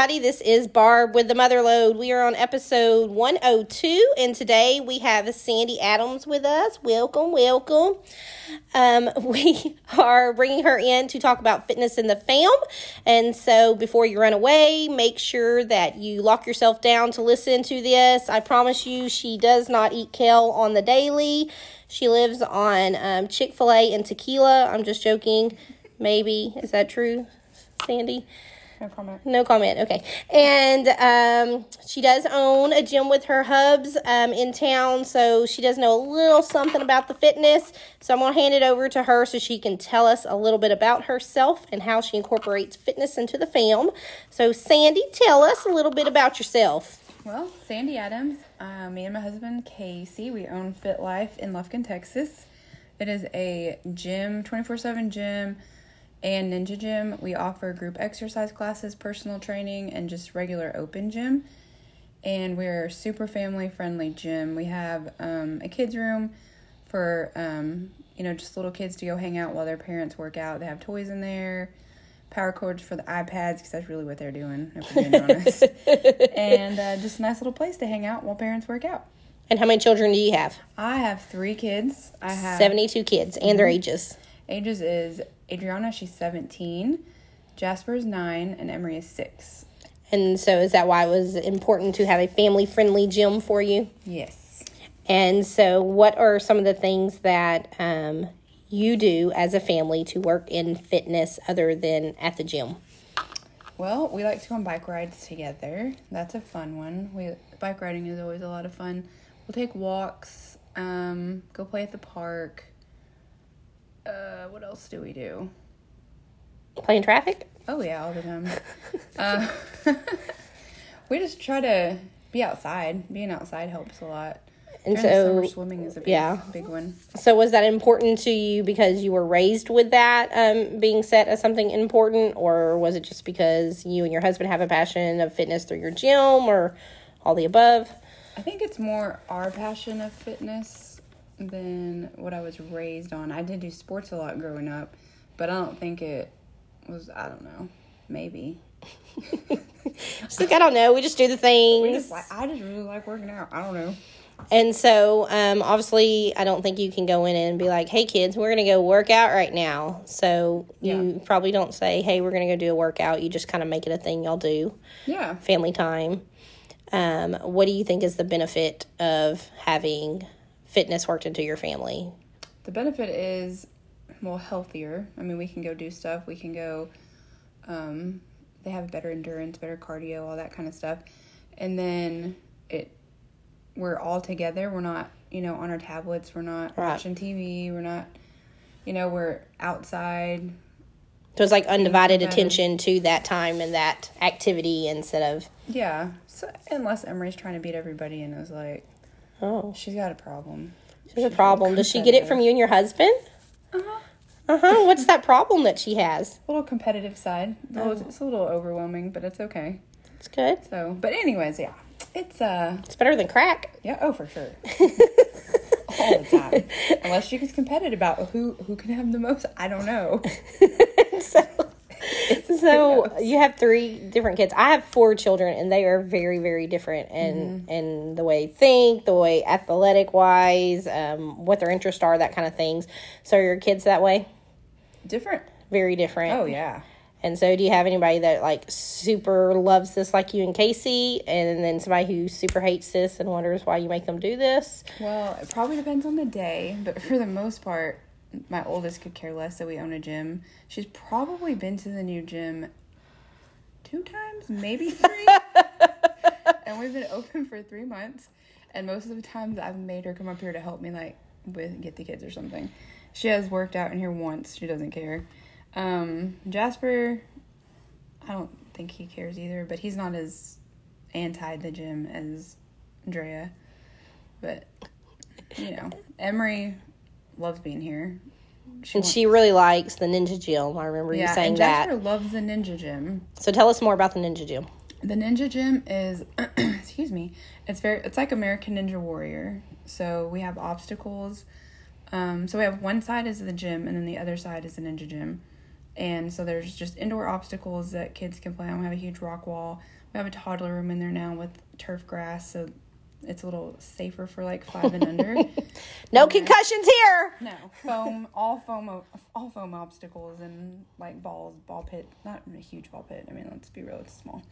Everybody. This is Barb with the Motherload. We are on episode 102, and today we have Sandi Adams with us. Welcome, welcome. Um, we are bringing her in to talk about fitness in the fam. And so, before you run away, make sure that you lock yourself down to listen to this. I promise you, she does not eat kale on the daily. She lives on um, Chick fil A and tequila. I'm just joking. Maybe. Is that true, Sandi? No comment. No comment. Okay. And um, she does own a gym with her hubs um, in town, so she does know a little something about the fitness. So I'm going to hand it over to her so she can tell us a little bit about herself and how she incorporates fitness into the film. So, Sandi, tell us a little bit about yourself. Well, Sandi Adams, uh, me and my husband Casey, we own FITT Life in Lufkin, Texas. It is a gym, 24 7 gym and Ninja Gym. We offer group exercise classes, personal training, and just regular open gym. And we're a super family friendly gym. We have um, a kids room for um, you know just little kids to go hang out while their parents work out. They have toys in there, power cords for the iPads because that's really what they're doing. If we're being honest. and uh, just a nice little place to hang out while parents work out. And how many children do you have? I have three kids. I have 72 kids and their ages. ages is Adriana, she's 17, Jasper is 9, and Emery is 6. And so, is that why it was important to have a family friendly gym for you? Yes. And so, what are some of the things that um, you do as a family to work in fitness other than at the gym? Well, we like to go on bike rides together. That's a fun one. We bike riding is always a lot of fun. We'll take walks, um, go play at the park. Uh, what else do we do? Playing traffic? Oh yeah, all the time. uh, we just try to be outside. Being outside helps a lot. And so- swimming is a big, yeah. big one. So, was that important to you because you were raised with that um, being set as something important, or was it just because you and your husband have a passion of fitness through your gym, or all the above? I think it's more our passion of fitness than what I was raised on. I did do sports a lot growing up, but I don't think it was. I don't know. Maybe. Like, I don't know. We just do the We things. just like I just really like working out. I don't know. And so, um, obviously, I don't think you can go in and be like, hey, kids, we're going to go work out right now. So, you probably don't say, hey, we're going to go do a workout. You just kind of make it a thing y'all do, Yeah. family time. Um, what do you think is the benefit of having fitness worked into your family? The benefit is well healthier. I mean, we can go do stuff. We can go. Um, they have better endurance, better cardio, all that kind of stuff, and then it. We're all together. We're not, you know, on our tablets. We're not Right. watching TV. We're not, you know, we're outside. So, it's like undivided attention to that time and that activity instead of, Yeah. So unless Emery's trying to beat everybody and is like, oh, she's got a problem. there's a problem. Does she get it from you and your husband? Uh-huh. Uh huh. What's that problem that she has? A little competitive side. Little- It's a little overwhelming, but it's okay. It's good. So, but anyways, yeah, it's uh, It's better than crack. yeah, oh for sure, all the time. Unless she gets competitive about who who can have the most, I don't know. so, so you have three different kids. I have four children, and they are very, very different in in the way they think, the way athletic wise, um, what their interests are, that kind of things. So are your kids that way? Different. Very different. Oh yeah. And so, do you have anybody that like super loves this, like you and Casey, and then somebody who super hates this and wonders why you make them do this? Well, it probably depends on the day, but for the most part, my oldest could care less that we own a gym. She's probably been to the new gym two times, maybe three. and we've been open for three months. And most of the times I've made her come up here to help me like with get the kids or something. She has worked out in here once. She doesn't care. Um, Jasper, I don't think he cares either, but he's not as anti the gym as Drea. But you know, Emery loves being here. She And wants- she really likes the Ninja Gym. I remember you yeah, saying and that. Jasper loves the Ninja Gym. So tell us more about the Ninja Gym. The Ninja Gym is, excuse me, it's very, it's like American Ninja Warrior. So we have obstacles. Um, so we have one side is the gym, and then the other side is the Ninja Gym. And so there's just indoor obstacles that kids can play on. We have a huge rock wall. We have a toddler room in there now with turf grass, so it's a little safer for like five and under. No concussions here. No foam, all foam, all foam obstacles and like balls, ball pit. Not a huge ball pit. I mean, let's be real, it's small.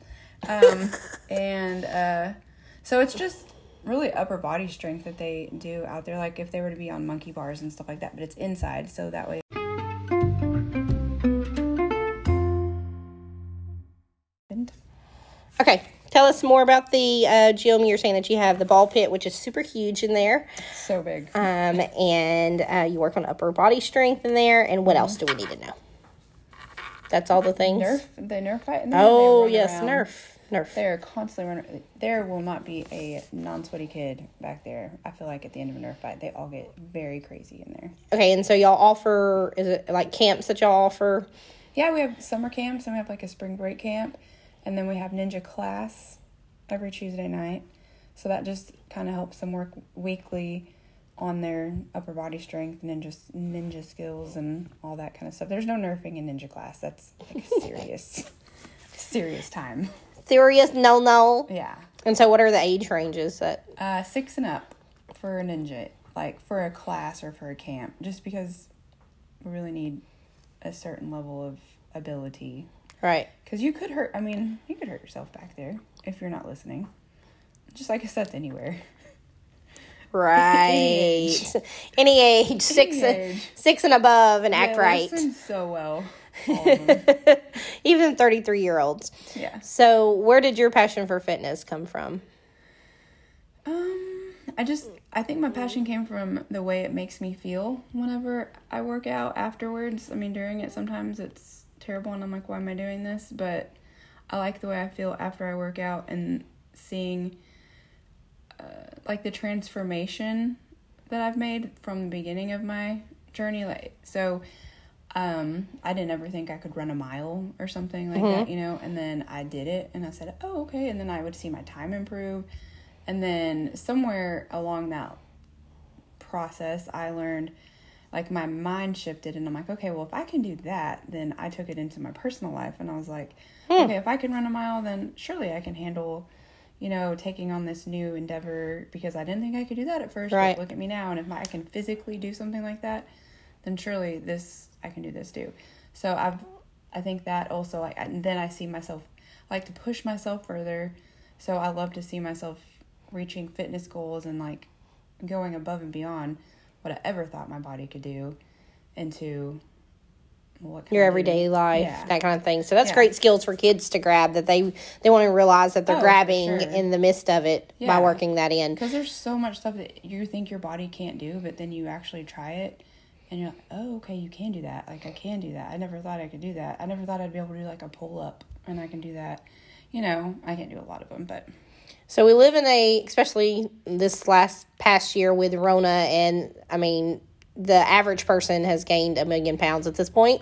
Um, and uh, so it's just really upper body strength that they do out there. Like if they were to be on monkey bars and stuff like that, but it's inside, so that way. Tell us more about the uh, gym. You're saying that you have the ball pit, which is super huge in there, So big. um, and uh, you work on upper body strength in there. And what else do we need to know? That's all the things. Nerf, they Nerf fight. in there, Oh yes, around. Nerf, Nerf. They're constantly running. There will not be a non-sweaty kid back there. I feel like at the end of a Nerf fight, they all get very crazy in there. Okay, and so y'all offer is it like camps that y'all offer? Yeah, we have summer camps and we have like a spring break camp, and then we have ninja class every Tuesday night. So that just kind of helps them work weekly on their upper body strength and ninja ninja skills and all that kind of stuff. There's no nerfing in ninja class. That's like a serious, serious time. Serious no no. Yeah. And so, what are the age ranges that? Uh, six and up for a ninja, like for a class or for a camp, just because we really need a certain level of ability. Right. Because you could hurt, I mean, you could hurt yourself back there if you're not listening. Just like I said, anywhere. Right. age. Any age, six age. six and above, and act right. so well. All of them. Even thirty three year olds. yeah. So, where did your passion for fitness come from? Um, I just I think my passion came from the way it makes me feel whenever I work out afterwards. I mean, during it sometimes it's terrible and I'm like, why am I doing this? But I like the way I feel after I work out and seeing uh, like the transformation that I've made from the beginning of my journey. Like so, um, I didn't ever think I could run a mile or something like that, you know. And then I did it, and I said, "Oh, okay." And then I would see my time improve, and then somewhere along that process, I learned like my mind shifted, and I'm like, okay, well, if I can do that, then I took it into my personal life, and I was like, hmm. okay, if I can run a mile, then surely I can handle. You know, taking on this new endeavor because I didn't think I could do that at first. Right. But look at me now, and if I can physically do something like that, then surely this I can do this too. So I've I think that also like and then I see myself like to push myself further. So I love to see myself reaching fitness goals and like going above and beyond what I ever thought my body could do into Your everyday life, Yeah. that kind of thing. So that's Yeah. great skills for kids to grab that they they want to realize that they're Oh, grabbing sure. in the midst of it by working that in. Because there's so much stuff that you think your body can't do, but then you actually try it and you're like, oh, okay, you can do that. Like, I can do that. I never thought I could do that. I never thought I'd be able to do like a pull up and I can do that. You know, I can't do a lot of them, but So we live in a, especially this last past year with Rona, and I mean, the average person has gained a million pounds at this point.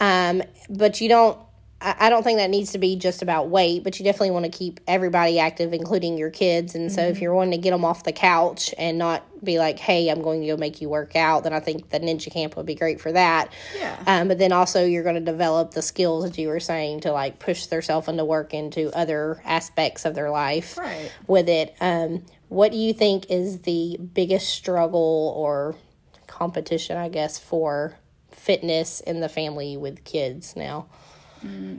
Um, but you don't, I, I don't think that needs to be just about weight, but you definitely want to keep everybody active, including your kids. And so if you're wanting to get them off the couch and not be like, hey, I'm going to go make you work out, then I think the Ninja Camp would be great for that. Yeah. Um, but then also you're going to develop the skills that you were saying to like push themselves into work into other aspects of their life Right. with it. Um, what do you think is the biggest struggle or competition, I guess, for fitness in the family with kids now?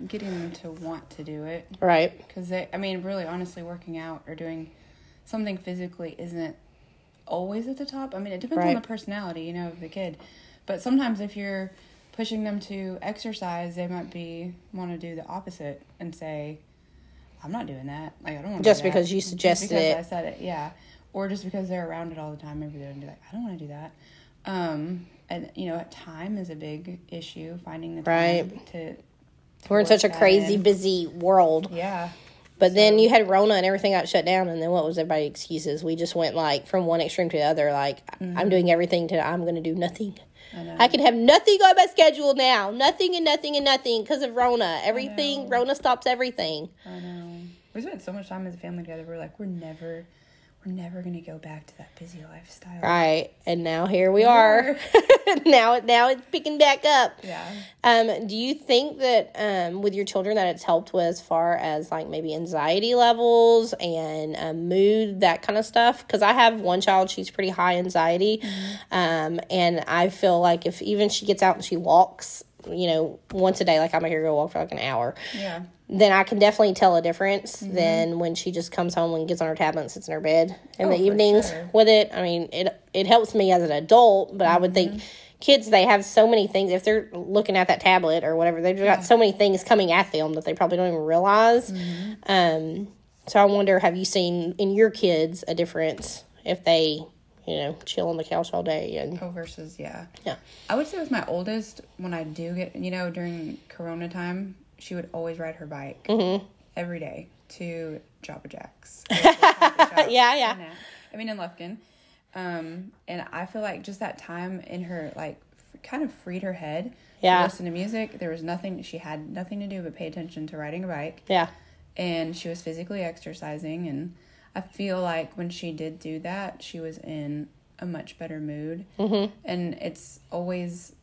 Getting them to want to do it. Right. Because they, I mean, really, honestly, working out or doing something physically isn't always at the top. I mean, it depends on the personality, you know, of the kid. But sometimes if you're pushing them to exercise, they might be want to do the opposite and say, "I'm not doing that. Like, I don't want Just do that. because you Just suggested because it. I said it, yeah. Or just because they're around it all the time, maybe they're gonna be like, I don't want to do that. Um, and you know, time is a big issue. Finding the time Right. to. We're in such a crazy, in. busy world. Yeah. But then you had Rona and everything got shut down, and then what was everybody's excuses? We just went like from one extreme to the other. Like I'm mm-hmm. doing everything to I'm going to do nothing. I know. I can have nothing on my schedule now. Nothing and nothing and nothing because of Rona. Everything Rona stops everything. I know. We spent so much time as a family together. We're like, we're never, we're we're never gonna go back to that busy lifestyle. Right. And now here we are. now now it's picking back up. Yeah. Um, do you think that um, with your children that it's helped with as far as like maybe anxiety levels and um, mood, that kind of stuff? Because I have one child, she's pretty high anxiety. Um, and I feel like if even she gets out and she walks, you know, once a day, like I'm here to go walk for like an hour, Yeah. Then I can definitely tell a difference Mm-hmm. than when she just comes home and gets on her tablet and sits in her bed in Oh, the evenings sure. with it. I mean, it it helps me as an adult, but I would Mm-hmm. think kids they have so many things if they're looking at that tablet or whatever they've got so many things coming at them that they probably don't even realize. Mm-hmm. Um, so I wonder, have you seen in your kids a difference if they, you know, chill on the couch all day and Oh, versus yeah. yeah, I would say with my oldest, when I do get, you know, during Corona time, she would always ride her bike Mm-hmm. every day to Java Jacks. Yeah, yeah. In, I mean, in Lufkin. Um, and I feel like just that time in her, like, f- kind of freed her head. Yeah. To listen to music. There was nothing, she had nothing to do but pay attention to riding a bike. yeah, And she was physically exercising. And I feel like when she did do that, she was in a much better mood. Mm-hmm. And it's always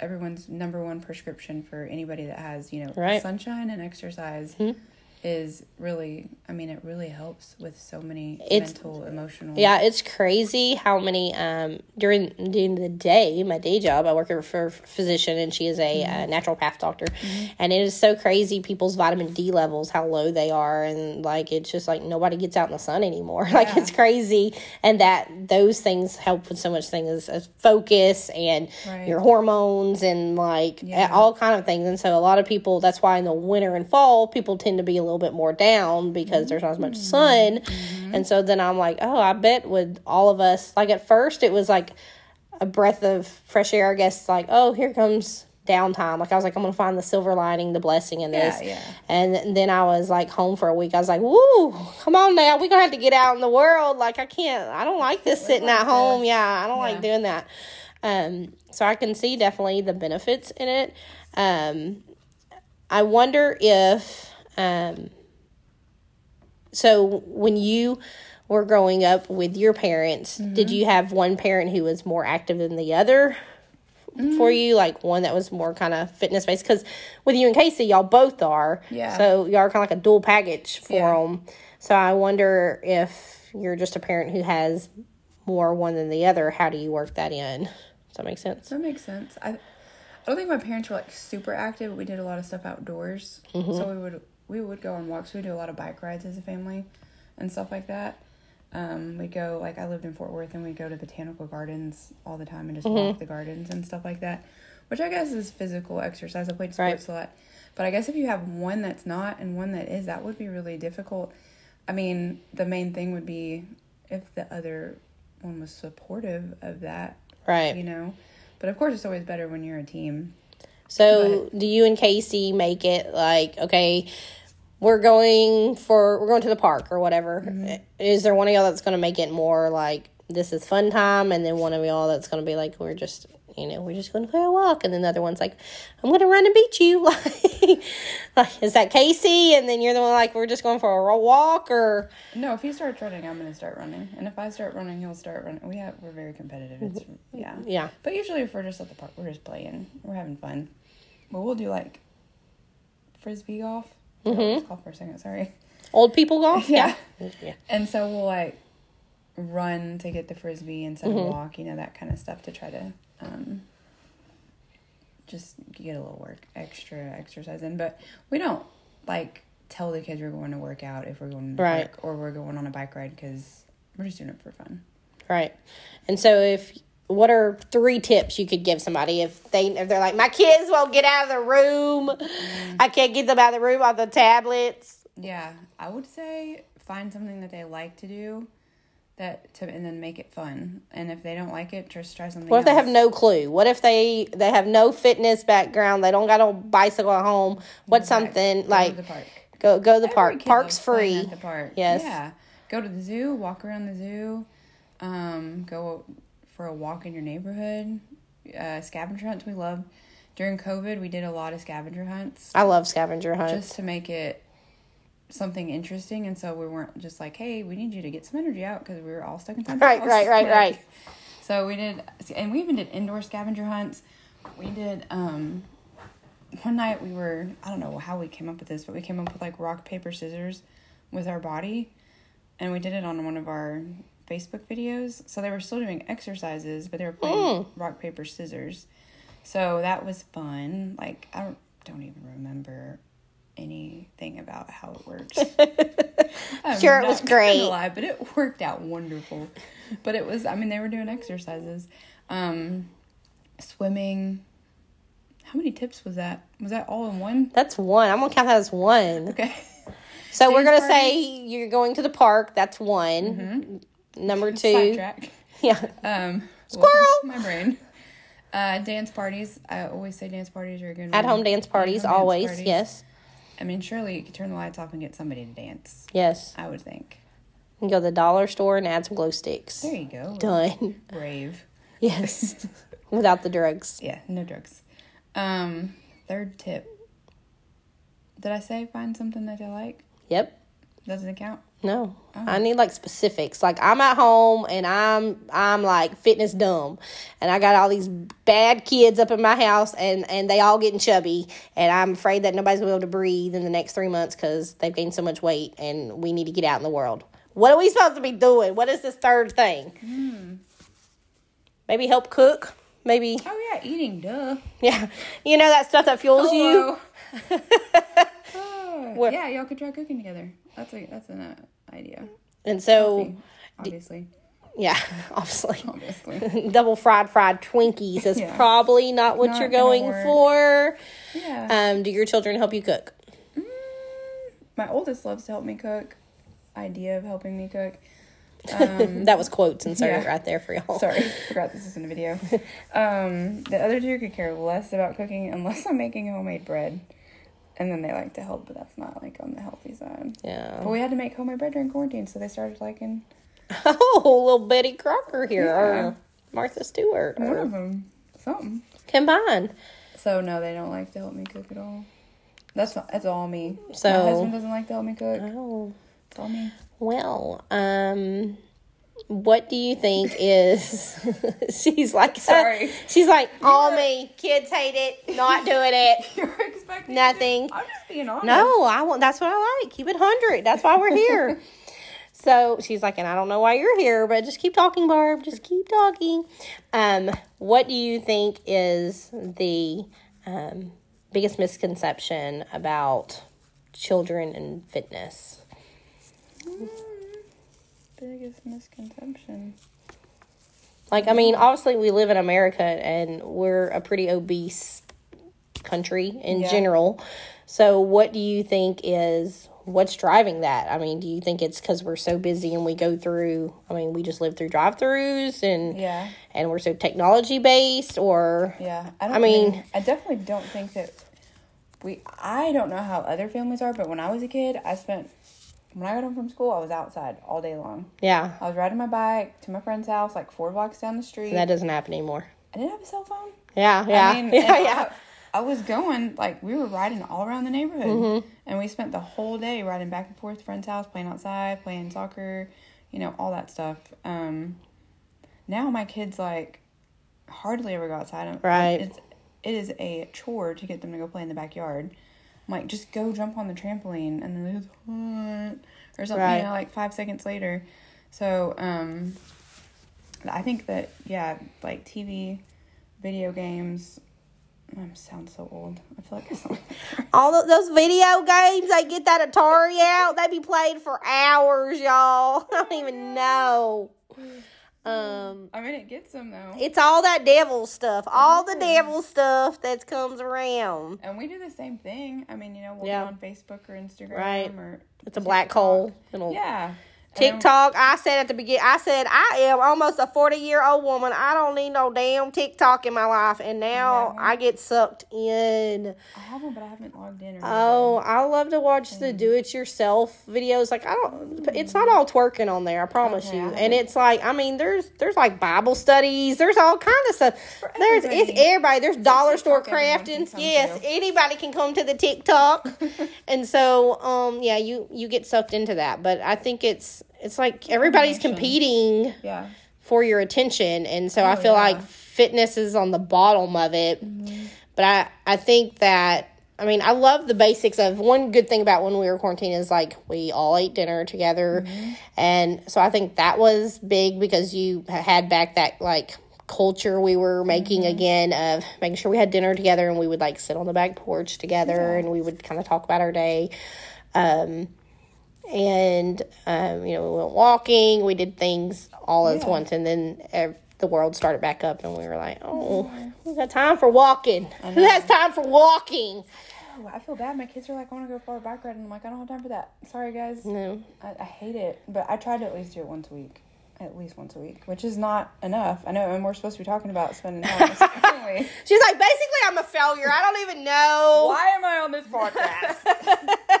everyone's number one prescription for anybody that has, you know, Right. sunshine and exercise mm-hmm. Is really, I mean, it really helps with so many It's- mental, emotional. Yeah, it's crazy how many um during during the day, my day job, I work for a physician and she is a uh, naturopath doctor, and it is so crazy people's vitamin D levels how low they are, and like it's just like nobody gets out in the sun anymore. like it's crazy, and that those things help with so much things as, as focus and Right. your hormones and like Yeah. all kind of things. And so a lot of people that's why in the winter and fall people tend to be a little bit more down because there's not as much sun. And so then I'm like, oh, I bet with all of us like at first it was like a breath of fresh air, I guess like, oh, here comes downtime. Like I was like, I'm gonna find the silver lining, the blessing in this. Yeah, yeah. And then I was like home for a week. I was like, woo, come on now. We're gonna have to get out in the world. Like I can't I don't like this sitting like at home. this. Yeah, I don't like doing that. Um, so I can see definitely the benefits in it. Um, I wonder if, um, so when you were growing up with your parents, did Mm-hmm. you have one parent who was more active than the other? For Mm. you, like one that was more kind of fitness based, because with you and Casey, y'all both are. Yeah. So y'all are kind of like a dual package for Yeah. them. So I wonder if you're just a parent who has more one than the other. How do you work that in? Does that make sense? That makes sense. I, I don't think my parents were like super active. but We did a lot of stuff outdoors, Mm-hmm. so we would we would go on walks. We do a lot of bike rides as a family, and stuff like that. Um, we go like I lived in Fort Worth, and we go to botanical gardens all the time and just Mm-hmm. walk the gardens and stuff like that, which I guess is physical exercise. I played Right. sports a lot, but I guess if you have one that's not and one that is, that would be really difficult. I mean, the main thing would be if the other one was supportive of that Right. you know. But of course, it's always better when you're a team. So, do you and Casey make it like okay? We're going for we're going to the park or whatever. Mm-hmm. Is there one of y'all that's going to make it more like this is fun time, and then one of y'all that's going to be like we're just you know we're just going to play a walk, and then the other one's like I'm going to run and beat you. like, like, is that Casey? And then you're the one like we're just going for a walk, or No, if he starts running, I'm gonna start running, and if I start running, he'll start running. We have we're very competitive. It's yeah, yeah, But usually, if we're just at the park, we're just playing, we're having fun. But we'll do like frisbee golf. Mm-hmm. Let's golf for a second. Sorry. old people golf. Yeah. yeah. And so we'll like run to get the frisbee instead of walk, you know, that kind of stuff to try to um, just get a little work, extra exercise in. But we don't like tell the kids we're going to work out if we're going to Right. park or we're going on a bike ride because we're just doing it for fun. Right. And so if what are three tips you could give somebody if they if they're like my kids won't get out of the room, I can't get them out of the room on the tablets. Yeah, I would say find something that they like to do. That to and then make it fun. And if they don't like it, just try something. What if they have no clue? What if they they have no fitness background? They don't got a bicycle at home. What's Go to something the like park? go go to the Every park? Park's free. At the park. Yes. Yeah. Go to the zoo, walk around the zoo, um, go for a walk in your neighborhood. Uh, scavenger hunts we love. During COVID, we did a lot of scavenger hunts I love scavenger hunts. just to make it something interesting, and so we weren't just like, "Hey, we need you to get some energy out" because we were all stuck inside. Right, house. right, right, Like, right. So we did, and we even did indoor scavenger hunts. We did. um One night we were, I don't know how we came up with this, but we came up with like rock paper scissors with our body, and we did it on one of our Facebook videos. So they were still doing exercises, but they were playing rock paper scissors. So that was fun. Like I don't, don't even remember anything about how it works. Sure, it was great. lie, but it worked out wonderful. But it was, I mean, they were doing exercises, um, swimming. How many tips was that? Was that all in one? That's one. I'm gonna count that as one. Okay. So we're gonna say you're going to the park. That's one. Number two, yeah, Um, Squirrel! to My brain. Uh, dance parties. I always say dance parties are a good. at home dance parties At-home dance always. parties. Yes, I mean, surely you could turn the lights off and get somebody to dance. yes. I would think. You can go to the dollar store and add some glow sticks. There you go. Done. Brave. Yes, without the drugs. Yeah, no drugs. Um, third tip. Did I say find something that you like? Yep. Doesn't it count? No, Oh. I need like specifics. Like I'm at home and I'm I'm like fitness dumb, and I got all these bad kids up in my house, and and they all getting chubby, and I'm afraid that nobody's gonna be able to breathe in the next three months because they've gained so much weight, and we need to get out in the world. What are we supposed to be doing? What is this third thing? Hmm. Maybe help cook. Maybe Oh yeah, eating. Duh. yeah, you know that stuff that fuels you. Oh, yeah, y'all could try cooking together. That's a that's uh, idea. And so Obviously, yeah, obviously. obviously. double fried fried Twinkies is Yeah. probably not what Not you're going for. Yeah. Um, do your children help you cook? Mm, my oldest loves to help me cook. Idea of helping me cook. Um, That was quotes inserted yeah. right there for y'all. sorry, forgot this is in a video. Um, the other two could care less about cooking unless I'm making homemade bread, and then they like to help, but that's not like on the healthy side. Yeah. But we had to make homemade bread during quarantine, so they started liking Oh, little Betty Crocker here, Yeah. or Martha Stewart, one or of them something. combine. So no, they don't like to help me cook at all. That's that's all me. So- my husband doesn't like to help me cook. Oh, It's all me. well, um, what do you think is? she's like, Sorry. she's like, all me. Kids hate it. Not doing it. You're expecting Nothing. I'm just being honest. No, I want. That's what I like. Keep it hundred. That's why we're here. so she's like, and I don't know why you're here, but just keep talking, Barb. Just keep talking. Um, what do you think is the um, biggest misconception about children and fitness? Biggest misconception. Like, I mean, obviously, we live in America and we're a pretty obese country in Yeah. general. So, what do you think is what's driving that? I mean, do you think it's because we're so busy and we go through? I mean, we just live through drive-throughs and Yeah. and we're so technology based, or Yeah. I don't I mean- think- I definitely don't think that we I don't know how other families are, but when I was a kid, I spent when I got home from school, I was outside all day long. yeah, I was riding my bike to my friend's house, like four blocks down the street. that doesn't happen anymore. I didn't have a cell phone. Yeah, yeah, I mean, yeah, yeah. I, I was going like we were riding all around the neighborhood, Mm-hmm. and we spent the whole day riding back and forth to friend's house, playing outside, playing soccer, you know, all that stuff. Um, now my kids like hardly ever go outside. Right. It's, it is a chore to get them to go play in the backyard. I'm like, just go jump on the trampoline, and then hot or something. Right. You know, like five seconds later. So, um, I think that yeah, like TV, video games. I sound so old. I feel like I sound. All tho- those video games, they get that Atari out. They be played for hours, y'all. I don't even know. Um, I mean, it gets them though, it's all that devil stuff. All the devil stuff that comes around. and we do the same thing. I mean, you know, we'll Yeah. on Facebook or Instagram Right. or It's a black hole. It'll, Yeah, TikTok. I said at the beginning, I said I am almost a forty year old woman. I don't need no damn TikTok in my life, and now Yeah. I get sucked in. I have one, but I haven't logged in. Or Oh, I love to watch the do it yourself videos. Like I don't, it's not all twerking on there. I promise Okay, you. I And it's like, I mean, there's there's like Bible studies. There's all kind of stuff. There's it's everybody. everybody. There's dollar store crafting. Yes, to. anybody can come to the TikTok. and so, um, yeah, you you get sucked into that. But I think it's it's like everybody's competing Yeah. for your attention. And so oh, i Oh, feel yeah. like fitness is on the bottom of it. Mm-hmm. But i i think that i mean i love the basics of one good thing about when we were quarantined is like we all ate dinner together. Mm-hmm. And so i think that was big because you had back that like culture we were making mm-hmm. again of making sure we had dinner together and we would like sit on the back porch together and we would kind of talk about our day. Um and um, you know we went walking we did things all at once and then ev- the world started back up and we were like oh we got time for walking who has time for walking Oh, I feel bad. My kids are like, I want to go for a bike ride, and I'm like, I don't have time for that. Sorry, guys. no I, I hate it, but I try to at least do it once a week. At least once a week, which is not enough. I know, and we're supposed to be talking about spending anyway, she's like basically i'm a failure i don't even know why am I on this podcast?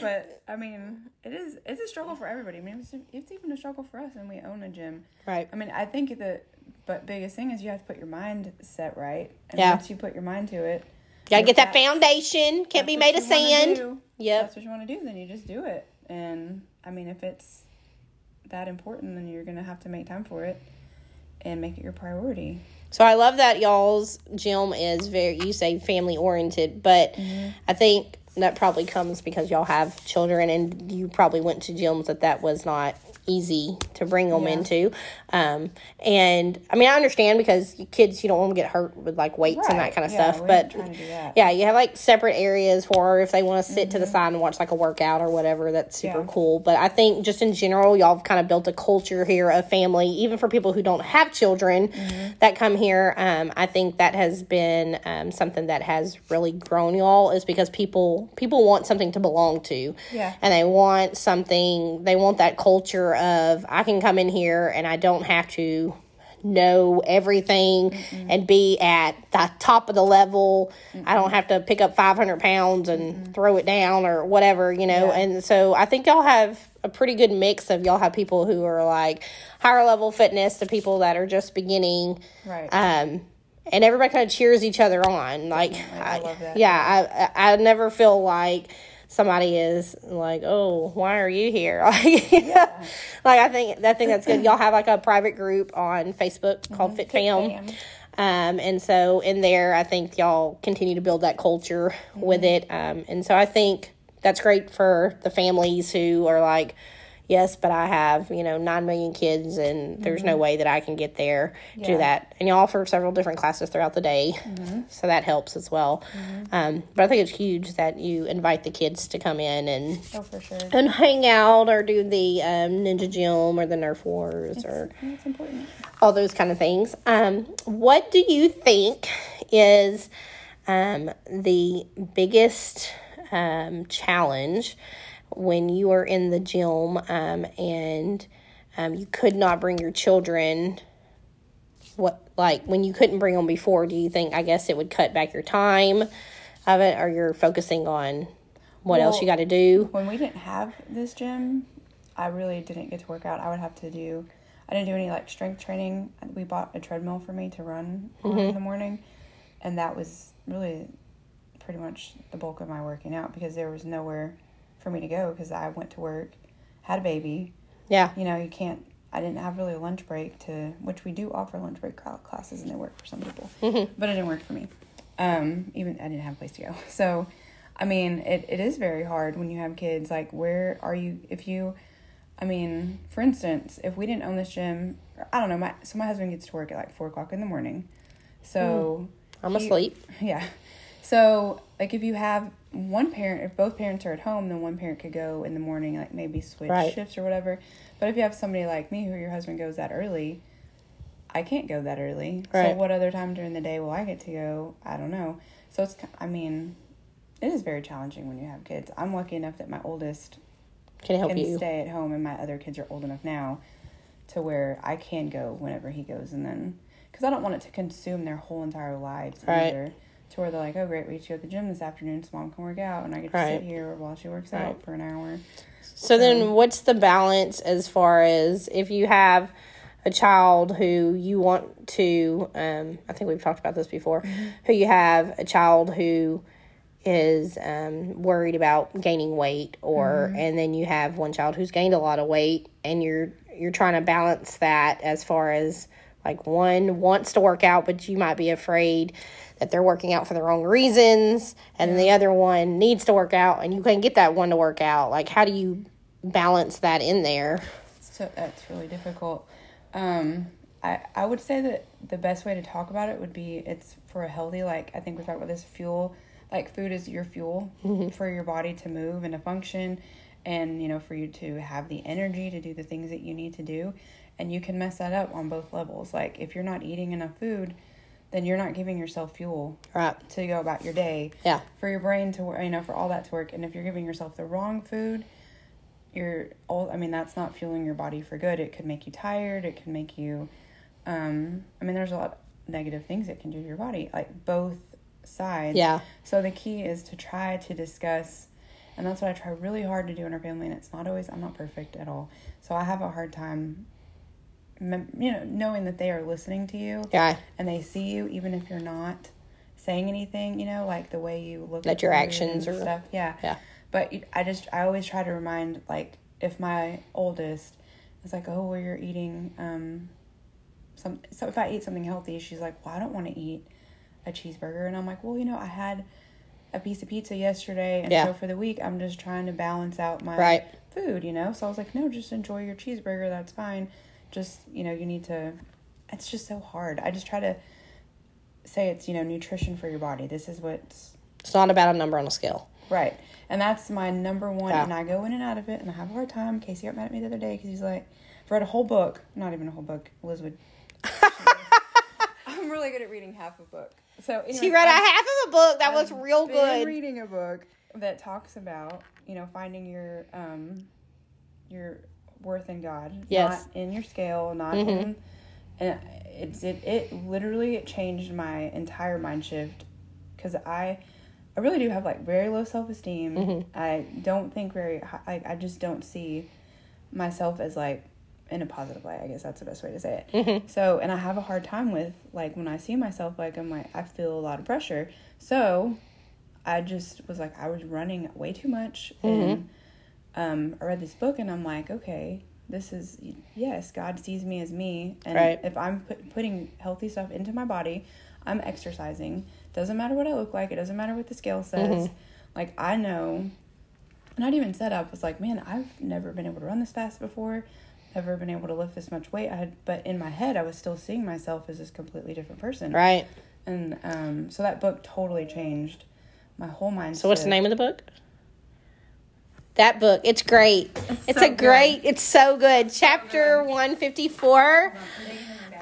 but I mean, it is it's a struggle for everybody. I mean, it's, it's even a struggle for us, and we own a gym. right I mean, I think the but biggest thing is you have to put your mind set right, and Yeah. once you put your mind to it, gotta get that foundation can't be made of sand Yeah. that's what you want to do, then you just do it. And I mean, if it's that important, then you're gonna have to make time for it and make it your priority. So I love that y'all's gym is very you say family oriented, but Mm-hmm. I think that probably comes because y'all have children and you probably went to gyms that that was not easy to bring them Yeah. into. Um, and I mean I understand because kids you don't want them to get hurt with like weights and that kind of Yeah, stuff, but ain't trying to do that. yeah, you have like separate areas for if they want to sit to the side and watch like a workout or whatever. That's super Mm-hmm. Yeah. cool. But I think just in general, y'all have kind of built a culture here of family, even for people who don't have children Mm-hmm. that come here. Um, I think that has been um, something that has really grown y'all is because people people want something to belong to. Yeah. And they want something. They want that culture of I can come in here and I don't have to know everything and be at the top of the level. I don't have to pick up 500 pounds and throw it down or whatever, you know. Yeah. And so I think y'all have a pretty good mix of y'all have people who are like higher level fitness to people that are just beginning. Right. Um, and everybody kind of cheers each other on. Like, I love that. Yeah, I, I I never feel like somebody is like, oh, why are you here? Like, like I think that thing that's good. Y'all have like a private group on Facebook called Fit Fam. Fam. Um, and so in there, I think y'all continue to build that culture with it. Um, and so I think that's great for the families who are like, yes, but I have, you know, nine million kids and there's no way that I can get there to do that. And you offer several different classes throughout the day. So that helps as well. Um, but I think it's huge that you invite the kids to come in and, Oh, sure. and hang out or do the um, Ninja Gym or the Nerf Wars or it's important. all those kind of things. Um, what do you think is um, the biggest um, challenge when you are in the gym um, and um, you could not bring your children? What like when you couldn't bring them before? Do you think I guess it would cut back your time of it, or you're focusing on what else you got to do? When we didn't have this gym, I really didn't get to work out. I would have to do. I didn't do any like strength training. We bought a treadmill for me to run on in the morning, and that was really pretty much the bulk of my working out because there was nowhere for me to go because I went to work, had a baby. Yeah, You know, you can't. I didn't have really a lunch break to which we do offer lunch break classes and they work for some people, but it didn't work for me. Um, even I didn't have a place to go. So, I mean, it, it is very hard when you have kids. Like, where are you? If you, I mean, for instance, if we didn't own this gym, I don't know. My so my husband gets to work at like four o'clock in the morning, so I'm he- asleep. yeah. So, like, if you have one parent, if both parents are at home, then one parent could go in the morning, like maybe switch Right. shifts or whatever. But if you have somebody like me, who your husband goes that early, I can't go that early. So, what other time during the day will I get to go? I don't know. So, it's, I mean, it is very challenging when you have kids. I'm lucky enough that my oldest Can help can you. stay at home, and my other kids are old enough now to where I can go whenever he goes, and then because I don't want it to consume their whole entire lives Right. either. To where they're like, oh great, we to go to the gym this afternoon, so mom can work out, and I get to Right. sit here while she works Right. out for an hour. So then, what's the balance as far as if you have a child who you want to? Um, I think we've talked about this before. Who you have a child who is um, worried about gaining weight, or and then you have one child who's gained a lot of weight, and you're you're trying to balance that as far as like one wants to work out, but you might be afraid that they're working out for the wrong reasons, and then the other one needs to work out, and you can't get that one to work out. Like, how do you balance that in there? So that's really difficult. Um, I I would say that the best way to talk about it would be it's for a healthy like I think we talked about this fuel like food is your fuel for your body to move and to function, and you know for you to have the energy to do the things that you need to do, and you can mess that up on both levels. Like if you're not eating enough food, then you're not giving yourself fuel Right. to go about your day Yeah. for your brain to work, you know, for all that to work. And if you're giving yourself the wrong food, you're all, I mean, that's not fueling your body for good. It could make you tired. It can make you, um, I mean, there's a lot of negative things it can do to your body, like both sides. Yeah. So the key is to try to discuss, and that's what I try really hard to do in our family. And it's not always, I'm not perfect at all. So I have a hard time, you know, knowing that they are listening to you Yeah. and they see you even if you're not saying anything you know like the way you look That at your actions are- stuff yeah Yeah. but i just i always try to remind like if my oldest is like oh well you're eating um some so if i eat something healthy she's like well i don't want to eat a cheeseburger and i'm like well you know i had a piece of pizza yesterday and Yeah. so for the week i'm just trying to balance out my Right. food you know so i was like no just enjoy your cheeseburger that's fine just you know you need to it's just so hard i just try to say it's you know nutrition for your body this is what's It's not about a number on a scale. right and that's my number one Yeah. and i go in and out of it and i have a hard time casey got mad at me the other day because he's like i've read a whole book not even a whole book liz would i'm really good at reading half a book so She anyway, read a I've- half of a book that was I've real been good. reading a book that talks about you know finding your um your worth in God, Yes. not in your scale, not Mm-hmm. in. And it's it it literally it changed my entire mind shift because I I really do have like very low self esteem. Mm-hmm. I don't think very hi- like I just don't see myself as like in a positive way. I guess that's the best way to say it. Mm-hmm. So, and I have a hard time with like when I see myself, like I'm like I feel a lot of pressure. So, I just was like I was running way too much, Mm-hmm. and um, I read this book, and I'm like, okay, this is yes, God sees me as me, and Right. if I'm put, putting healthy stuff into my body, I'm exercising. Doesn't matter what I look like. It doesn't matter what the scale says. Mm-hmm. Like I know I'd even said I was like, man, I've never been able to run this fast before, never been able to lift this much weight. I had, but in my head, I was still seeing myself as this completely different person. Right. And um, so that book totally changed my whole mindset. So what's the name of the book? That book. It's great. It's, so a good. great. It's so good. Chapter one fifty four.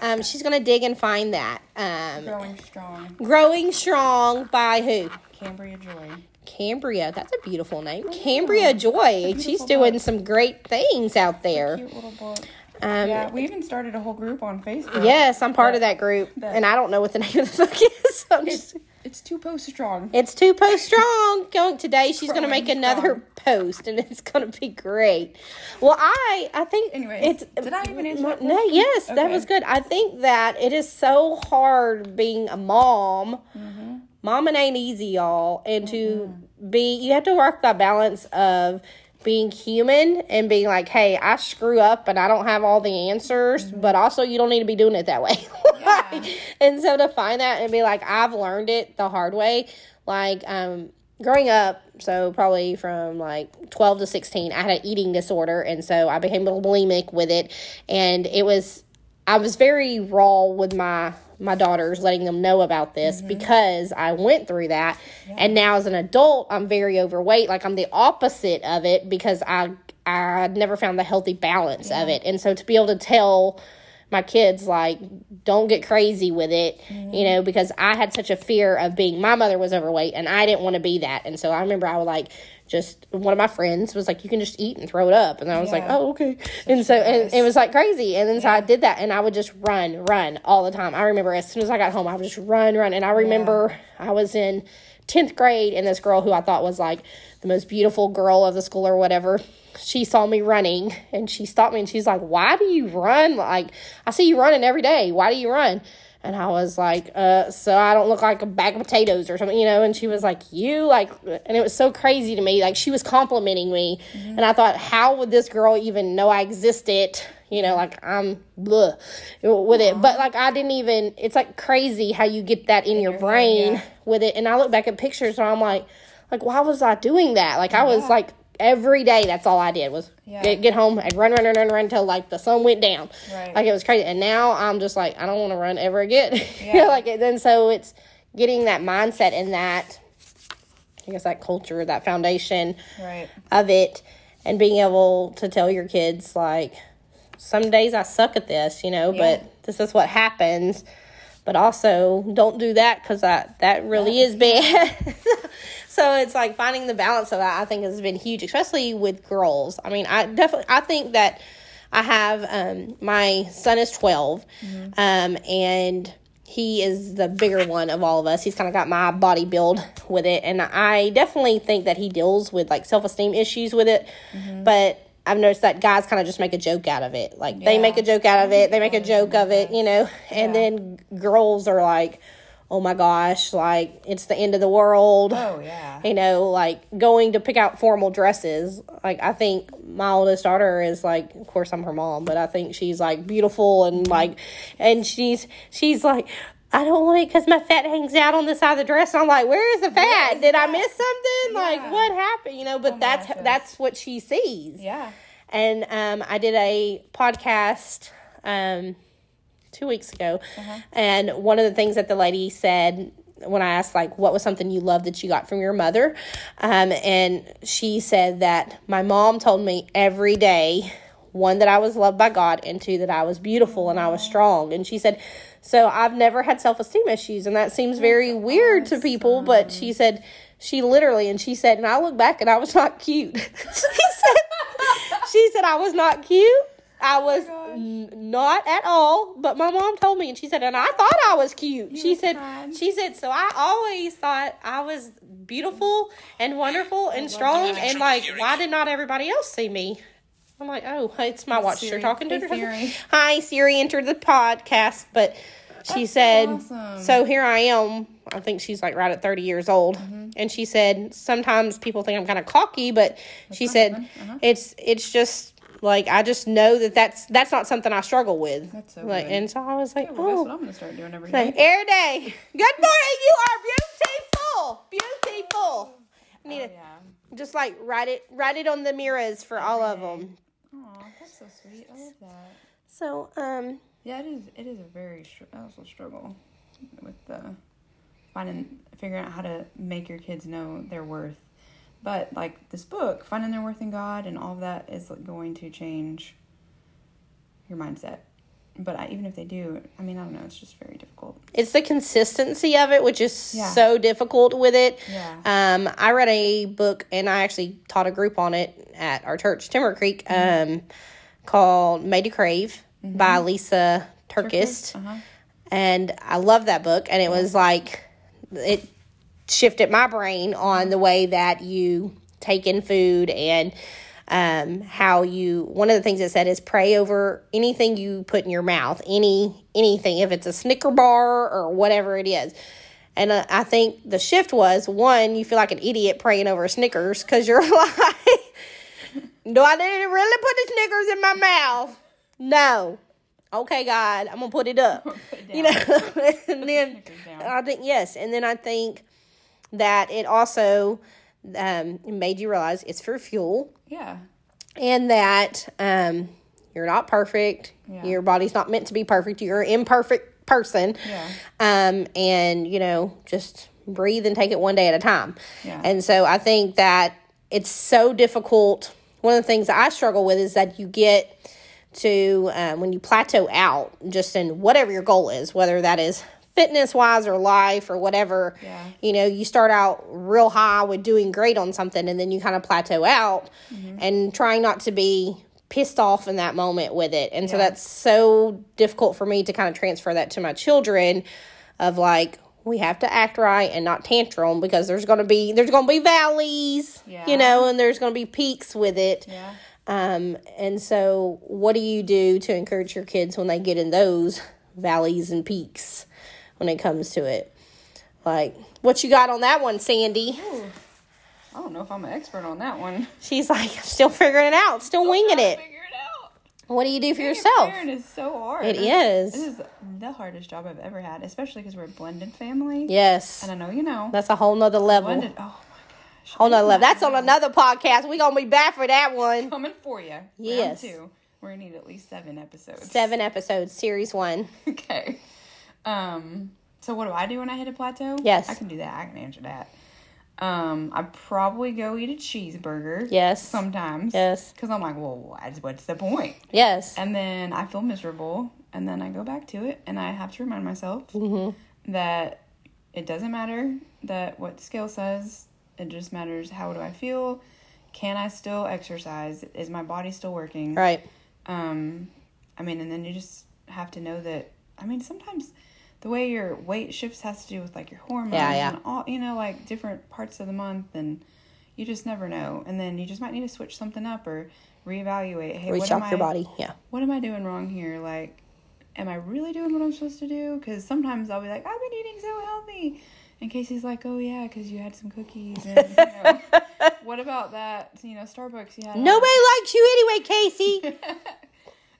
Um, she's gonna dig and find that. Um, Growing strong, Growing Strong by who? Cambria Joy. Cambria. That's a beautiful name. Cambria Joy. She's doing book. some great things out there. Cute little book. Um, yeah, we even started a whole group on Facebook. Yes, I'm part of that group, that- and I don't know what the name of the book is. So I'm just, It's two posts strong. it's two post strong. Going today, she's going to make another post, and it's going to be great. Well, I I think anyway. it's did I even answer that No, yes, that was good. I think that it is so hard being a mom. Mm-hmm. Mama ain't easy, y'all, and to be you have to work that balance of being human and being like, hey, I screw up and I don't have all the answers, but also you don't need to be doing it that way. Yeah. and so to find that and be like, I've learned it the hard way. Like, um, growing up, so probably from like 12 to 16, I had an eating disorder. And so I became bulimic with it. And it was, I was very raw with my my daughters letting them know about this mm-hmm. because I went through that. And now as an adult I'm very overweight. Like I'm the opposite of it because I I never found the healthy balance of it. And so to be able to tell my kids like don't get crazy with it you mm-hmm. know because i had such a fear of being my mother was overweight and i didn't want to be that. And so i remember i would like just one of my friends was like, "You can just eat and throw it up," and I was like, "Oh, okay." and so and it was like crazy, and then so I did that, and I would just run, run all the time. I remember as soon as I got home, I would just run, run, and I remember I was in tenth grade, and this girl who I thought was like the most beautiful girl of the school or whatever. She saw me running and she stopped me and she's like, Why do you run? Like, I see you running every day. Why do you run? And I was like, uh, so I don't look like a bag of potatoes or something, you know? And she was like, you like, and it was so crazy to me. Like, she was complimenting me. And I thought, how would this girl even know I existed? You know, like, I'm bleh with it. But like, I didn't even, it's like crazy how you get that in, your, your head, brain yeah. with it. And I look back at pictures and I'm like, like, why was I doing that? Like, I was like, every day, that's all I did was Yeah. get, get home and run, run, run, run, run until like the sun went down. Right. Like, it was crazy. And now I'm just like, I don't want to run ever again. Yeah. like, and then so it's getting that mindset and that, I guess, that culture, that foundation Right. of it, and being able to tell your kids, like, some days I suck at this, you know, Yeah. but this is what happens. But also, don't do that because that that really is bad. so it's like finding the balance of that. I think has been huge, especially with girls. I mean, I definitely I think that I have um, my son is 12 um, and he is the bigger one of all of us. He's kind of got my body build with it, and I definitely think that he deals with like self esteem issues with it, but. I've noticed that guys kind of just make a joke out of it. Like they make a joke out of it, they make a joke of it, you know. And Yeah. then girls are like, "Oh my gosh, like it's the end of the world." Oh yeah. you know, like going to pick out formal dresses. Like I think my oldest daughter is like, of course I'm her mom, but I think she's like beautiful and like, and she's she's like. I don't want it because my fat hangs out on the side of the dress. And I'm like, where is the fat? is Did I miss something? Like, what happened? You know, but my that's that's what she sees. Yeah. And um, I did a podcast um, two weeks ago, and one of the things that the lady said when I asked like what was something you loved that you got from your mother, um, and she said that my mom told me every day one that I was loved by God and two that I was beautiful and I was strong, and she said. So I've never had self esteem issues, and that seems very weird to people. But she said she literally, and she said, and I look back and I was not cute. she said, she said I was not cute. I was n- not at all. But my mom told me, and she said, and I thought I was cute. she said, she said, so I always thought I was beautiful and wonderful and strong, and like, why did not everybody else see me? I'm like, oh, it's my watch. You're talking to Hey. Siri. Hi, Siri entered the podcast, but she said, awesome. so here I am. I think she's like right at 30 years old. Mm-hmm. And she said, sometimes people think I'm kind of cocky, but she said, Uh-huh. it's, it's just like, I just know that that's, that's not something I struggle with. That's so like, good. and so I was like, Well, guess what oh, I'm gonna start doing every like, day. air day. Good morning. You are beautiful. Beautiful. I need to Oh, Yeah. just like write it, write it on the mirrors for all of them. Aw, that's so sweet. I love that. So, um, Yeah, it is. It is a very str- also struggle with the finding figuring out how to make your kids know their worth. But like this book, finding their worth in God and all of that is going to change your mindset. But I, even if they do, I mean, I don't know. It's just very difficult. it's the consistency of it which is Yeah. so difficult with it Yeah. um i read a book and i actually taught a group on it at our church timber creek um called made to crave by Lisa TerKeurst Uh-huh. and i love that book and it was like it shifted my brain on the way that you take in food and um, how you one of the things it said is pray over anything you put in your mouth any anything if it's a snicker bar or whatever it is. And uh, i think the shift was one you feel like an idiot praying over snickers because you're like do i need to really put the snickers in my mouth? No. Okay god i'm gonna put it up. You know? and then i think yes. And then i think that it also um, made you realize it's for fuel Yeah. and that um, you're not perfect. Yeah. Your body's not meant to be perfect. You're an imperfect person. Yeah. Um, and, you know, just breathe and take it one day at a time. Yeah. And so I think that it's so difficult. One of the things that I struggle with is that you get to, um, when you plateau out, just in whatever your goal is, whether that is fitness wise or life or whatever. Yeah. You know, you start out real high with doing great on something and then you kind of plateau out Mm-hmm. and trying not to be pissed off in that moment with it. And so that's so difficult for me to kind of transfer that to my children of like we have to act right and not tantrum because there's going to be there's going to be valleys, Yeah. you know, and there's going to be peaks with it. Yeah. Um, and so, what do you do to encourage your kids when they get in those valleys and peaks when it comes to it? Like, what you got on that one, Sandi? I don't know if I'm an expert on that one. She's like, still figuring it out, still winging it. It out. What do you do for Being yourself? parent is so hard. It is. This is the hardest job I've ever had, especially because we're a blended family. Yes, And I know you know. that's a whole nother level. blended. Oh my gosh. Whole nother level. That's on another podcast. We're gonna be back for that one. Coming for you. Yes. Round two. We're gonna need at least seven episodes. Seven episodes, series one. Okay. Um. So what do I do when I hit a plateau? Yes. I can do that. I can answer that. Um. I probably go eat a cheeseburger. Yes. Sometimes. Yes. Because I'm like, well, what's, the point? Yes. And then I feel miserable, and then I go back to it, and I have to remind myself that it doesn't matter that what scale says. It just matters how do I feel. Can I still exercise? Is my body still working? Right. Um, I mean, and then you just have to know that. I mean, sometimes the way your weight shifts has to do with like your hormones Yeah, yeah. and all you know, like different parts of the month, and you just never know. And then you just might need to switch something up or reevaluate. Hey, what am Reshock your I- body. Yeah. what am I doing wrong here? Like, am I really doing what I'm supposed to do? Because sometimes I'll be like, I've been eating so healthy. And Casey's like, oh yeah, because you had some cookies. And, you know, what about that? You know, Starbucks. You had Nobody likes you anyway, Casey.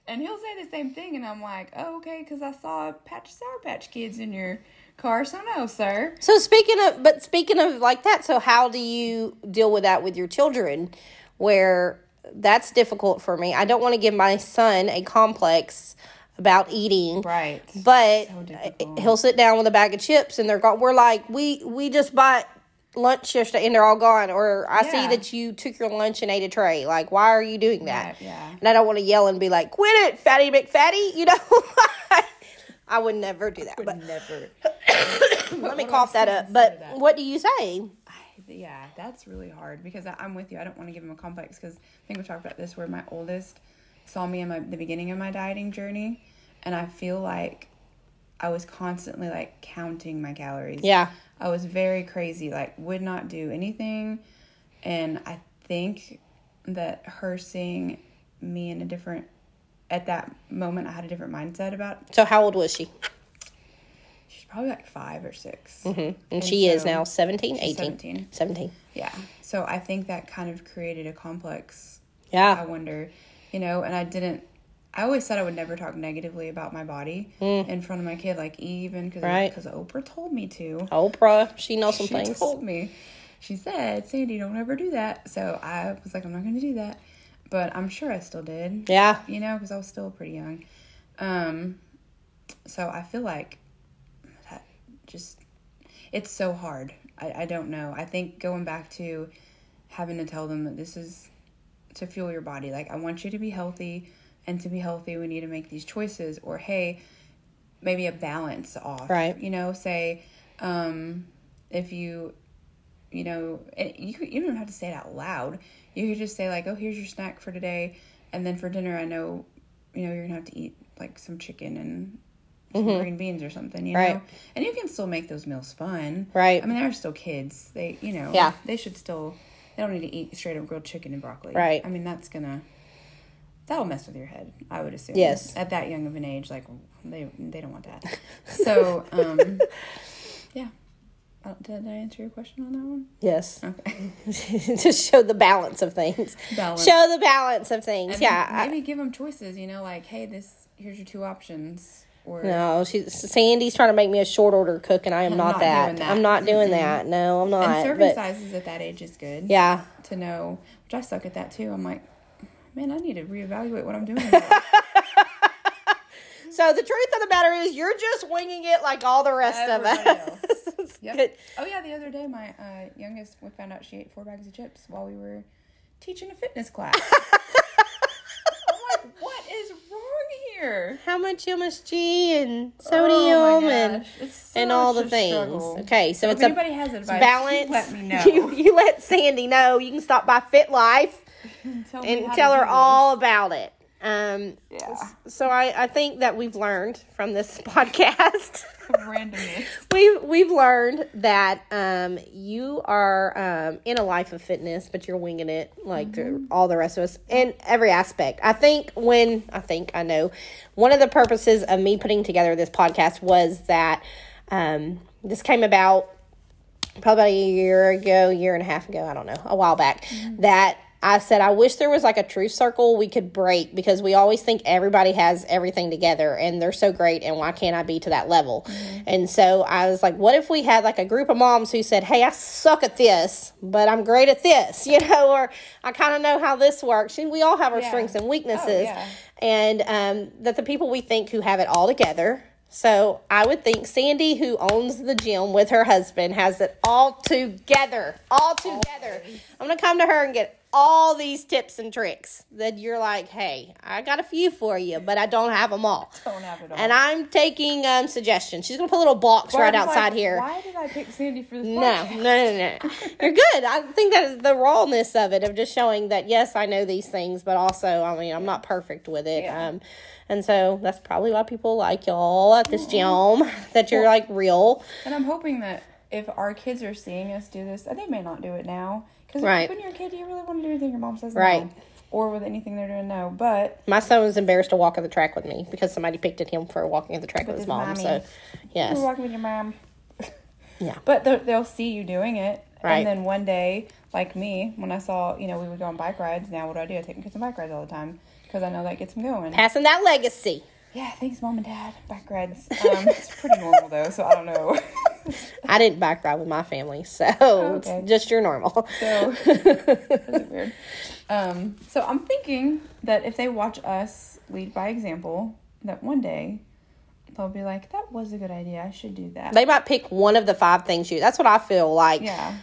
And he'll say the same thing, and I'm like, oh okay, because I saw a patch of Sour Patch Kids in your car. So no, sir. So speaking of, but speaking of like that, so how do you deal with that with your children? Where that's difficult for me. I don't want to give my son a complex about eating, Right. but So he'll sit down with a bag of chips and they're gone. We're like, we we just bought lunch yesterday and they're all gone. Or I see that you took your lunch and ate a tray. Like, why are you doing that? Yeah, yeah. And I don't want to yell and be like, quit it, fatty McFatty. You know, I would never do that. But never. let me cough that up. But that? what do you say? Yeah, that's really hard because I, I'm with you. I don't want to give him a complex because I think we talked about this where my oldest saw me in my the beginning of my dieting journey, and I feel like I was constantly like counting my calories. Yeah. I was very crazy, like would not do anything, and I think that her seeing me in a different at that moment, I had a different mindset about. So how old was she? She's probably like five or 6 Mm-hmm. And, she is now 17, 18. 17. 17. Yeah. So I think that kind of created a complex Yeah. I wonder, you know, and I didn't. I always said I would never talk negatively about my body in front of my kid, like even because Mm. Right. Oprah told me to. Oprah, she knows some she things. She told me. She said, "Sandi, don't ever do that." So I was like, "I'm not going to do that," but I'm sure I still did. Yeah. You know, because I was still pretty young. Um, so I feel like that just it's so hard. I, I don't know. I think going back to having to tell them that this is to fuel your body. Like I want you to be healthy, and to be healthy, we need to make these choices. Or hey, maybe a balance off. Right. You know, say um, if you you know, and you you don't have to say it out loud. You could just say like, "Oh, here's your snack for today," and then for dinner, I know, you know, you're gonna have to eat like some chicken and some green beans or something, you Mm-hmm. Right. know. And you can still make those meals fun, Right. I mean, they're still kids. They, you know, Yeah. they should still. They don't need to eat straight up grilled chicken and broccoli, Right. I mean, that's gonna that'll mess with your head. I would assume. Yes. At that young of an age, like they they don't want that. so, um, yeah. Uh, did I answer your question on that one? Yes. Okay. Just show the balance of things. Balance. Show the balance of things. And yeah. then I- Maybe give them choices. You know, like, hey, this here's your two options. Or no, she's Sandi's trying to make me a short order cook, and I am I'm not, not that. doing that. I'm not doing that. No, I'm not. and serving but sizes at that age is good. yeah, To know, which I suck at that too. I'm like, man, I need to reevaluate what I'm doing. in my life." So the truth of the matter is, you're just winging it like all the rest Everybody of us. else. Yep. Oh yeah, the other day my uh, youngest we found out she ate four bags of chips while we were teaching a fitness class. I'm like, what is wrong here. how much MSG and Oh sodium my and and all the things. struggle. Okay, so it's a has advice, balance. let me know. You, you let Sandy know. You can stop by FITT Life tell and tell her all about it. Um, Yeah. So I, I think that we've learned from this podcast. randomness. we've we've learned that um, you are um, in a life of fitness, but you're winging it like through all the rest of us in every aspect. I think when I think I know one of the purposes of me putting together this podcast was that um, this came about probably about a year ago, year and a half ago, I don't know, a while back, that I said I wish there was like a truth circle we could break because we always think everybody has everything together and they're so great and why can't I be to that level? And so I was like, what if we had like a group of moms who said, Hey, I suck at this, but I'm great at this, you know, or I kind of know how this works. And we all have our Yeah. strengths and weaknesses. Oh, yeah. And um, that the people we think who have it all together so I would think Sandi, who owns the gym with her husband, has it all together. All together. I'm gonna come to her and get all these tips and tricks that you're like, hey, I got a few for you, but I don't have them all. Don't have it all. And I'm taking um, suggestions. She's gonna put a little box right outside like, here. Why did I pick Sandi for this? No, podcast? no, no, no. You're good. I think that is the rawness of it, of just showing that yes, I know these things, but also, I mean, I'm not perfect with it. Yeah. Um, and so that's probably why people like y'all at this gym, that you're like real. And I'm hoping that if our kids are seeing us do this, and they may not do it now, because Right. when you're a kid, do you really want to do anything your mom says Right. or with anything they're doing no. But My son was embarrassed to walk on the track with me because somebody picked at him for walking on the track with his mom. mommy. So, yes, you're walking with your mom. Yeah. But they'll, they'll see you doing it, Right. and then one day, like me, when I saw, you know, we would go on bike rides. Now, what do I do? I take my kids on bike rides all the time because I know that gets them going. passing that legacy. Yeah, thanks, mom and dad. Bike rides. Um, it's pretty normal though, so I don't know. I didn't bike ride with my family, so okay. it's just your normal. So that's weird. Um, so I'm thinking that if they watch us lead by example, that one day they'll be like, "That was a good idea. I should do that." they might pick one of the five things you. That's what I feel like. yeah,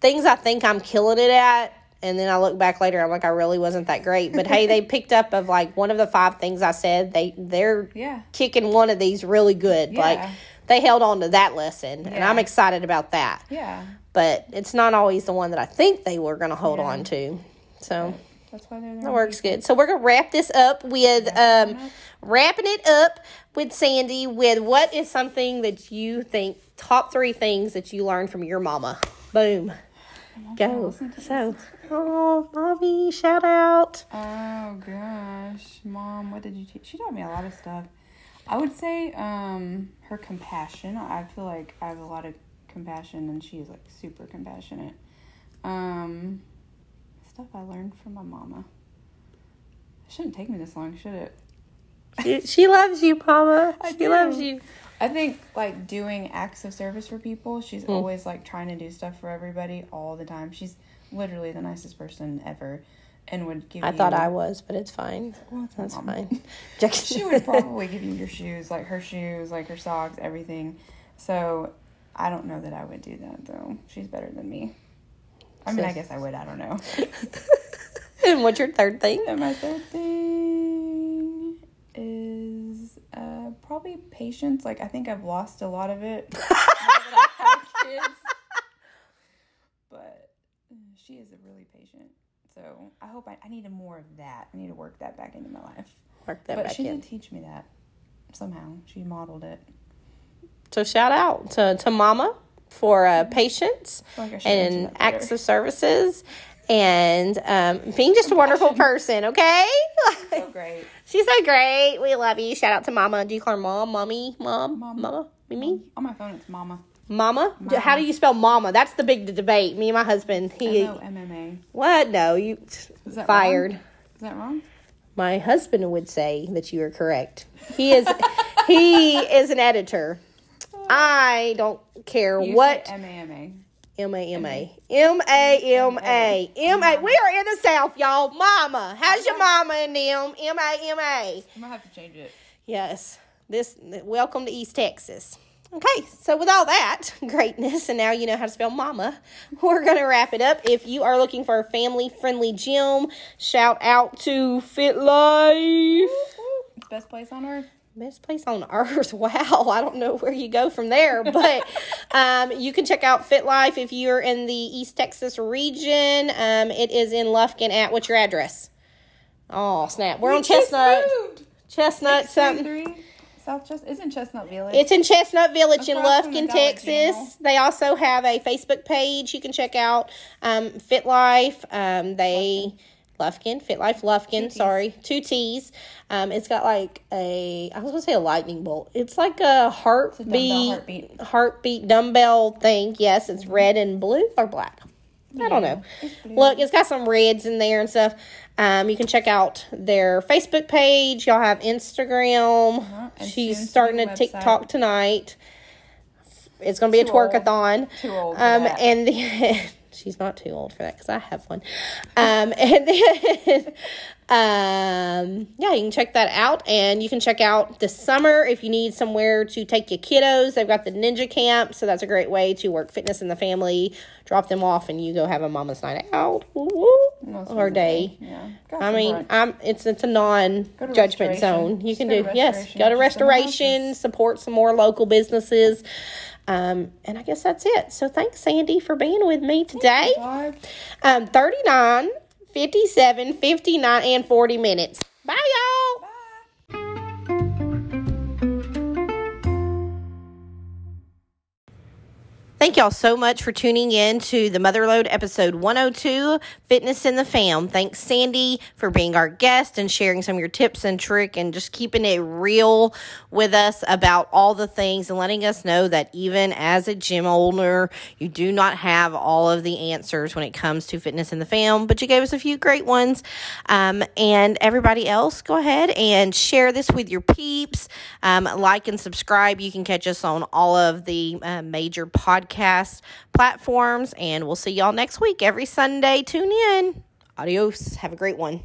things I think I'm killing it at, and then I look back later, I'm like, I really wasn't that great. But hey, they picked up of like one of the five things I said. They they're yeah, kicking one of these really good. Like they held on to that lesson, and I'm excited about that. yeah. But it's not always the one that I think they were going to hold Yeah. on to. So That's why they're there. that works good. So we're gonna wrap this up with um, wrapping it up with Sandi with what is something that you think top three things that you learned from your mama. Boom. Go. So, oh, mommy, shout out. Oh gosh, mom, what did you teach? She taught me a lot of stuff. I would say um her compassion. I feel like I have a lot of compassion and she's like super compassionate. Um stuff I learned from my mama. It shouldn't take me this long, should it? She, she loves you, mama. I she do. loves you. I think like doing acts of service for people. She's Hmm. always like trying to do stuff for everybody all the time. She's literally the nicest person ever and would give I you thought I was, but it's fine. Well, it's That's fine. she would probably give you your shoes, like her shoes, like her socks, everything. So I don't know that I would do that though. She's better than me. I mean, I guess I would. I don't know. and what's your third thing? and my third thing is uh, probably patience. Like I think I've lost a lot of it now that I have kids. She is a really patient. So I hope I, I need more of that. I need to work that back into my life. Work that back. but back she in. did teach me that somehow. She modeled it. So shout out to, to mama for uh, patience like I should mention and that better. acts of services and um, being just a wonderful person, okay? So great. She's so great. We love you. Shout out to mama. Do you call her mom, mommy, mom, mama, mimi? On my phone, it's Mama. Mama? How do you spell mama? That's the big debate. Me and my husband. He M O M M A. what? No, you fired. Wrong? Is that wrong? My husband would say that you are correct. He is he is an editor. I don't care You what M A M A. M A M A M A M A M A. We are in the South, y'all. Mama, how's your mama and them? M A M A. I'm gonna have to change it. Yes. This welcome to East Texas. Okay, so with all that greatness, and now you know how to spell mama, we're going to wrap it up. If you are looking for a family friendly gym, shout out to FITT Life. best place on earth. best place on earth. Wow, I don't know where you go from there, but um, you can check out FITT Life if you're in the East Texas region. Um, it is in Lufkin. At what's your address? Oh snap! We're on Chestnut. Chestnut something. South Chestnut isn't Chestnut Village. It's in Chestnut Village in Across the Lufkin, Dollar Texas. They also have a Facebook page you can check out. Um, FITT Life. Um, they Lufkin, FITT Life Lufkin. T's. Sorry, two T's. Um, it's got like a I was gonna say a lightning bolt. It's like a heartbeat dumbbell heartbeat. heartbeat dumbbell thing. Yes, it's red and blue or black. I don't know. it's. Look, it's got some reds in there and stuff. Um, you can check out their Facebook page. Y'all have Instagram. Uh-huh, She's starting a. TikTok tonight. It's going to be a Too old. twerkathon. Too old Um, and then she's not too old for that because I have one. Um, and then, um, yeah, you can check that out. And you can check out the summer if you need somewhere to take your kiddos. They've got the Ninja Camp, so that's a great way to work fitness in the family. Drop them off, and you go have a mama's night out. Woo woo. Most Or day. Yeah. I mean. I'm it's it's a non-judgment zone. You Just can do yes, go to restoration, support some more local businesses. Um, and I guess that's it. So thanks, Sandi, for being with me today. Um, 39, 57, 59, and 40 minutes. Bye, y'all. Bye. Thank y'all so much for tuning in to the Motherload episode 102, Fitness in the Fam. Thanks, Sandi, for being our guest and sharing some of your tips and trick and just keeping it real with us about all the things and letting us know that even as a gym owner, you do not have all of the answers when it comes to fitness in the fam, but you gave us a few great ones. Um, and everybody else, go ahead and share this with your peeps. Um, like and subscribe. You can catch us on all of the uh, major podcast platforms, and we'll see y'all next week. Every Sunday, tune in. Adios. Have a great one.